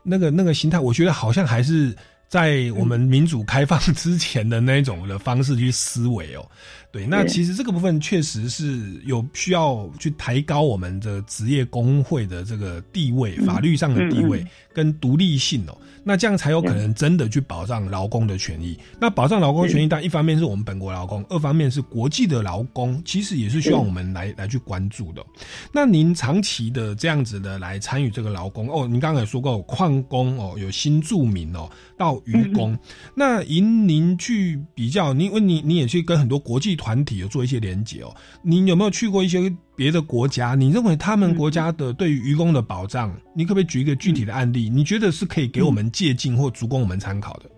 那个、那个心态，我觉得好像还是在我们民主开放之前的那种的方式去思维哦。对，那其实这个部分确实是有需要去抬高我们的职业工会的这个地位，法律上的地位跟独立性哦。那这样才有可能真的去保障劳工的权益。那保障劳工权益，但一方面是我们本国劳工，二方面是国际的劳工，其实也是需要我们来来去关注的。那您长期的这样子的来参与这个劳工哦，您刚刚也说过矿工哦，有新住民哦，到渔工。那以您去比较，因为你你也去跟很多国际团体有做一些连接哦。你有没有去过一些别的国家？你认为他们国家的对于渔工的保障，你可不可以举一个具体的案例？你觉得是可以给我们借鉴或足供我们参考的？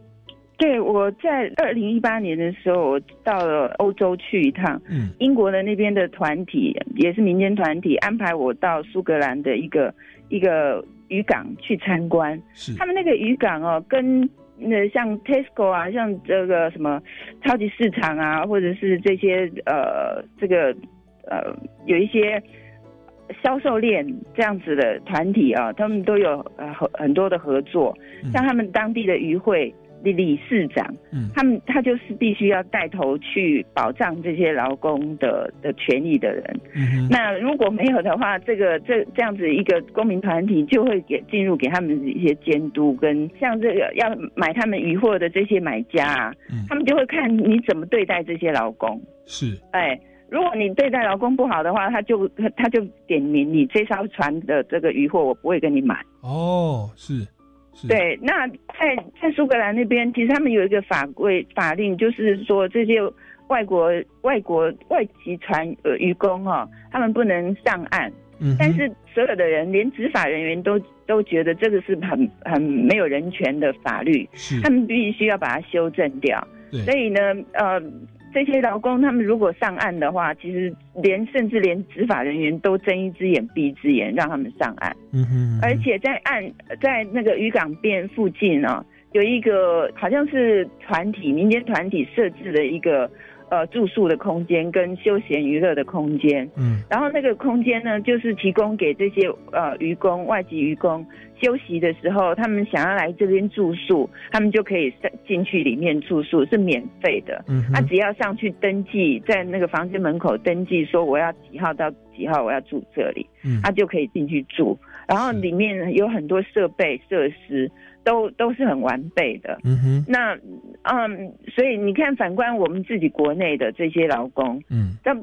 对，我在二零一八年的时候，我到了欧洲去一趟，嗯，英国的那边的团体也是民间团体，安排我到苏格兰的一个一个渔港去参观。是他们那个渔港哦，跟那像 Tesco 啊，像这个什么超级市场啊，或者是这些呃这个呃有一些销售链这样子的团体啊，他们都有呃很很多的合作，像他们当地的渔会。的理事长，嗯，他们他就是必须要带头去保障这些劳工的的权益的人。嗯那如果没有的话，这个这这样子一个公民团体就会给进入给他们一些监督，跟像这个要买他们渔货的这些买家啊，嗯他们就会看你怎么对待这些劳工。是，哎，如果你对待劳工不好的话，他就他就点名你这艘船的这个渔货，我不会跟你买。哦，是。对，那在在苏格兰那边，其实他们有一个法规法令，就是说这些外国外国外籍船呃渔工哦，他们不能上岸。嗯，但是所有的人，连执法人员都都觉得这个是很很没有人权的法律，是他们必须要把它修正掉。对，所以呢，呃。这些劳工，他们如果上岸的话，其实连甚至连执法人员都睁一只眼闭一只眼，让他们上岸。嗯哼。而且在岸在那个渔港边附近呢，有一个好像是团体民间团体设置的一个呃住宿的空间跟休闲娱乐的空间。嗯。然后那个空间呢，就是提供给这些呃渔工外籍渔工休息的时候，他们想要来这边住宿，他们就可以进去里面住宿，是免费的。嗯。他只要上去登记，在那个房间门口登记，说我要几号到几号，我要住这里，嗯，他就可以进去住。然后里面有很多设备设施，都都是很完备的。嗯哼。那嗯，所以你看，反观我们自己国内的这些劳工，嗯，那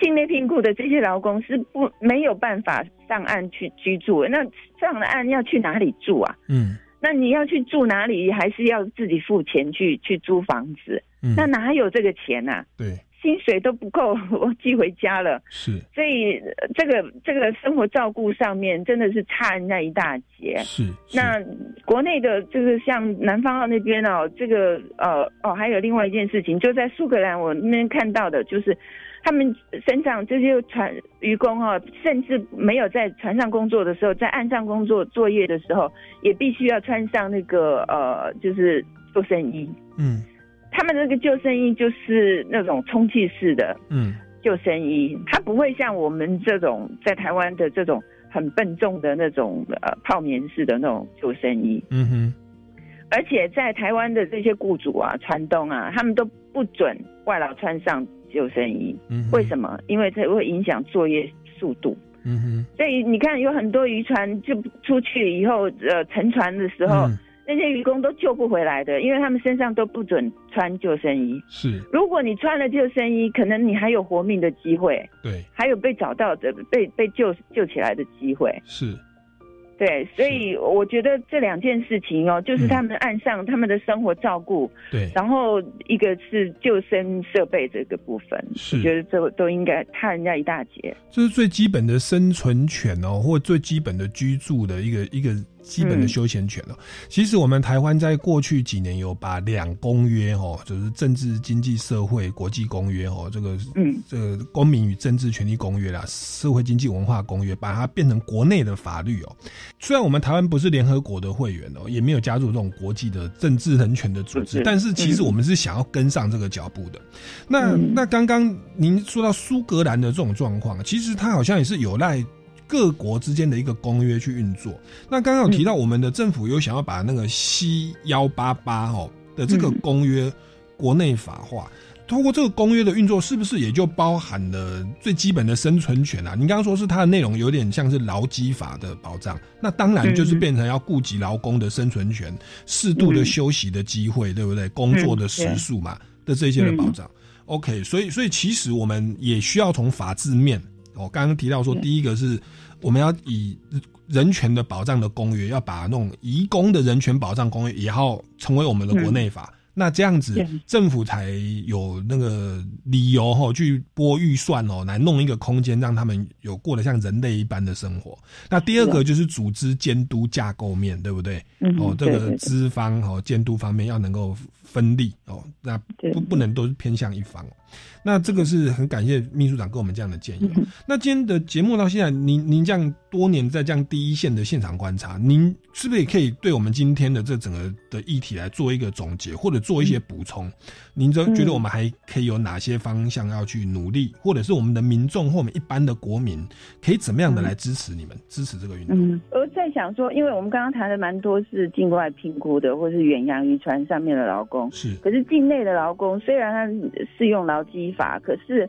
境内聘雇的这些劳工是不没有办法上岸去居住。那上了岸要去哪里住啊？嗯。那你要去住哪里，还是要自己付钱去去租房子？嗯，那哪有这个钱呐、啊？对，薪水都不够，我寄回家了。是，所以这个这个生活照顾上面真的是差人家一大截。是，那国内的这个像南方澳那边哦，这个呃哦，还有另外一件事情，就在苏格兰我那边看到的，就是他们身上这些船渔工哦，甚至没有在船上工作的时候，在岸上工作作业的时候，也必须要穿上那个呃，就是救生衣。嗯。他们那个救生衣就是那种充气式的，嗯，救生衣，它不会像我们这种在台湾的这种很笨重的那种呃泡棉式的那种救生衣，嗯哼，而且在台湾的这些雇主啊、船东啊，他们都不准外劳穿上救生衣，嗯，为什么？因为这会影响作业速度，嗯哼，所以你看有很多渔船就出去以后，呃，沉船的时候。嗯那些渔工都救不回来的，因为他们身上都不准穿救生衣。是，如果你穿了救生衣，可能你还有活命的机会，对，还有被找到的、被被救救起来的机会。是，对，所以我觉得这两件事情哦，就是他们岸上他们的生活照顾，对，然后一个是救生设备这个部分，是。我觉得这都应该踏人家一大截。这是最基本的生存权哦，或最基本的居住的一个一个基本的休闲权哦。其实我们台湾在过去几年有把两公约哦，就是政治经济社会国际公约哦，这个嗯这个公民与政治权利公约啦，社会经济文化公约，把它变成国内的法律哦。虽然我们台湾不是联合国的会员哦，也没有加入这种国际的政治人权的组织，是但是其实我们是想要跟上这个脚步的。那嗯那刚刚您说到苏格兰的这种状况，其实它好像也是有赖各国之间的一个公约去运作。那刚刚有提到我们的政府有想要把那个 C 幺八八哦的这个公约国内法化。通过这个公约的运作，是不是也就包含了最基本的生存权啊？你刚刚说是它的内容有点像是劳基法的保障，那当然就是变成要顾及劳工的生存权、适度的休息的机会，对不对？工作的时数嘛的这些的保障。OK，所以所以其实我们也需要从法治面，我刚刚提到说，第一个是我们要以人权的保障的公约，要把那种移工的人权保障公约也要成为我们的国内法。那这样子，政府才有那个理由哈，去拨预算哦，来弄一个空间，让他们有过得像人类一般的生活。那第二个就是组织监督架构面，对不对？嗯哦，这个资方哦监督方面要能够分立哦，那不不能都是偏向一方。那这个是很感谢秘书长给我们这样的建议哦。那今天的节目到现在，您您这样多年在这样第一线的现场观察，您是不是也可以对我们今天的这整个的议题来做一个总结，或者做一些补充？您就觉得我们还可以有哪些方向要去努力，或者是我们的民众或我们一般的国民可以怎么样的来支持你们，支持这个运动？嗯，我在想说，因为我们刚刚谈的蛮多是境外评估的，或是远洋渔船上面的劳工，是。可是境内的劳工虽然他适用劳基法，可是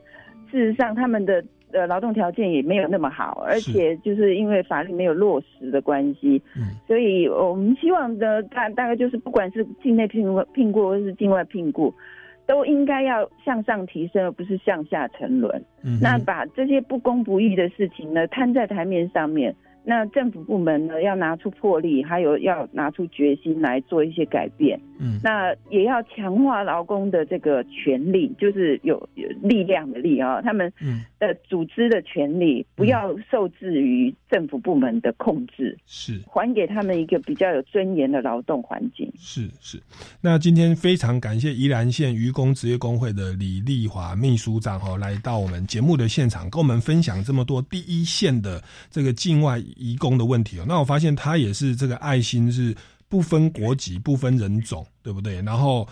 事实上他们的呃劳动条件也没有那么好，而且就是因为法律没有落实的关系，嗯，所以我们希望的大大概就是不管是境内聘雇聘雇或是境外聘雇。都应该要向上提升，而不是向下沉沦。嗯那把这些不公不义的事情呢摊在台面上面，那政府部门呢要拿出魄力，还有要拿出决心来做一些改变。嗯那也要强化劳工的这个权利，就是有有力量的力啊，他们组织的权利不要受制于政府部门的控制，是还给他们一个比较有尊严的劳动环境。是是，那今天非常感谢宜兰县渔工职业工会的李丽华秘书长哦，来到我们节目的现场，跟我们分享这么多第一线的这个境外移工的问题哦。那我发现他也是这个爱心是不分国籍、不分人种，对不对？然后。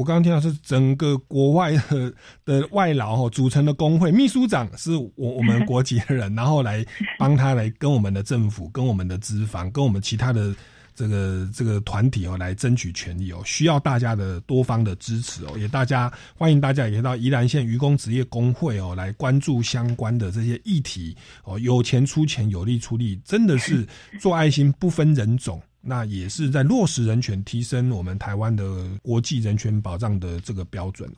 我刚刚听到是整个国外的的外劳哦组成的工会，秘书长是我我们国籍的人，然后来帮他来跟我们的政府、跟我们的资方、跟我们其他的这个这个团体哦来争取权益哦，需要大家的多方的支持哦，也大家欢迎大家也到宜兰县渔工职业工会哦来关注相关的这些议题哦，有钱出钱，有力出力，真的是做爱心不分人种。那也是在落实人权，提升我们台湾的国际人权保障的这个标准。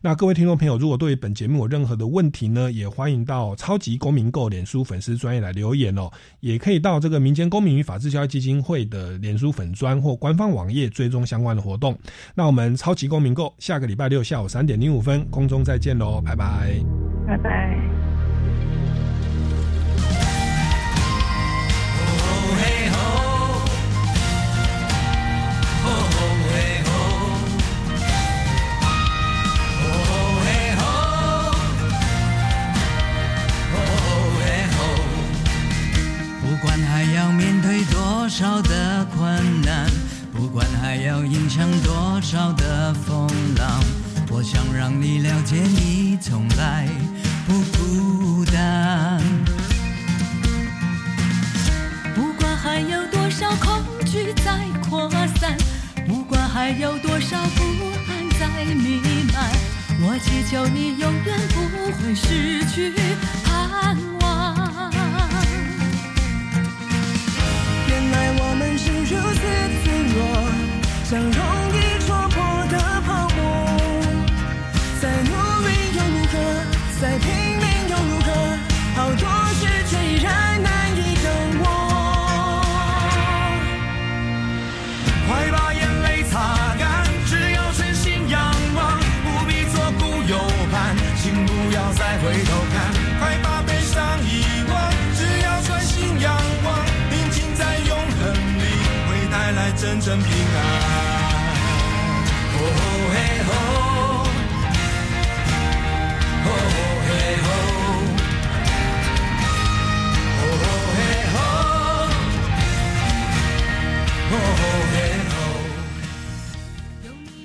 那各位听众朋友，如果对本节目有任何的问题呢，也欢迎到超级公民购脸书粉丝专业来留言哦，也可以到这个民间公民与法治教育基金会的脸书粉专或官方网页追踪相关的活动。那我们超级公民购下个礼拜六下午三点零五分空中再见喽，拜拜，拜拜。不管还要面对多少的困难，不管还要迎向多少的风浪，我想让你了解，你从来不孤单。不管还有多少恐惧在扩散，不管还有多少不安在弥漫，我祈求你永远不会失去盼望。像容易戳破的泡沫。再努力又如何？再拼命又如何？好多事却依然难以掌握。快把眼泪擦干，只要全心仰望，不必左顾右盼，请不要再回头看。快把悲伤遗忘，只要专心仰望，宁静在永恒里会带来真正平安。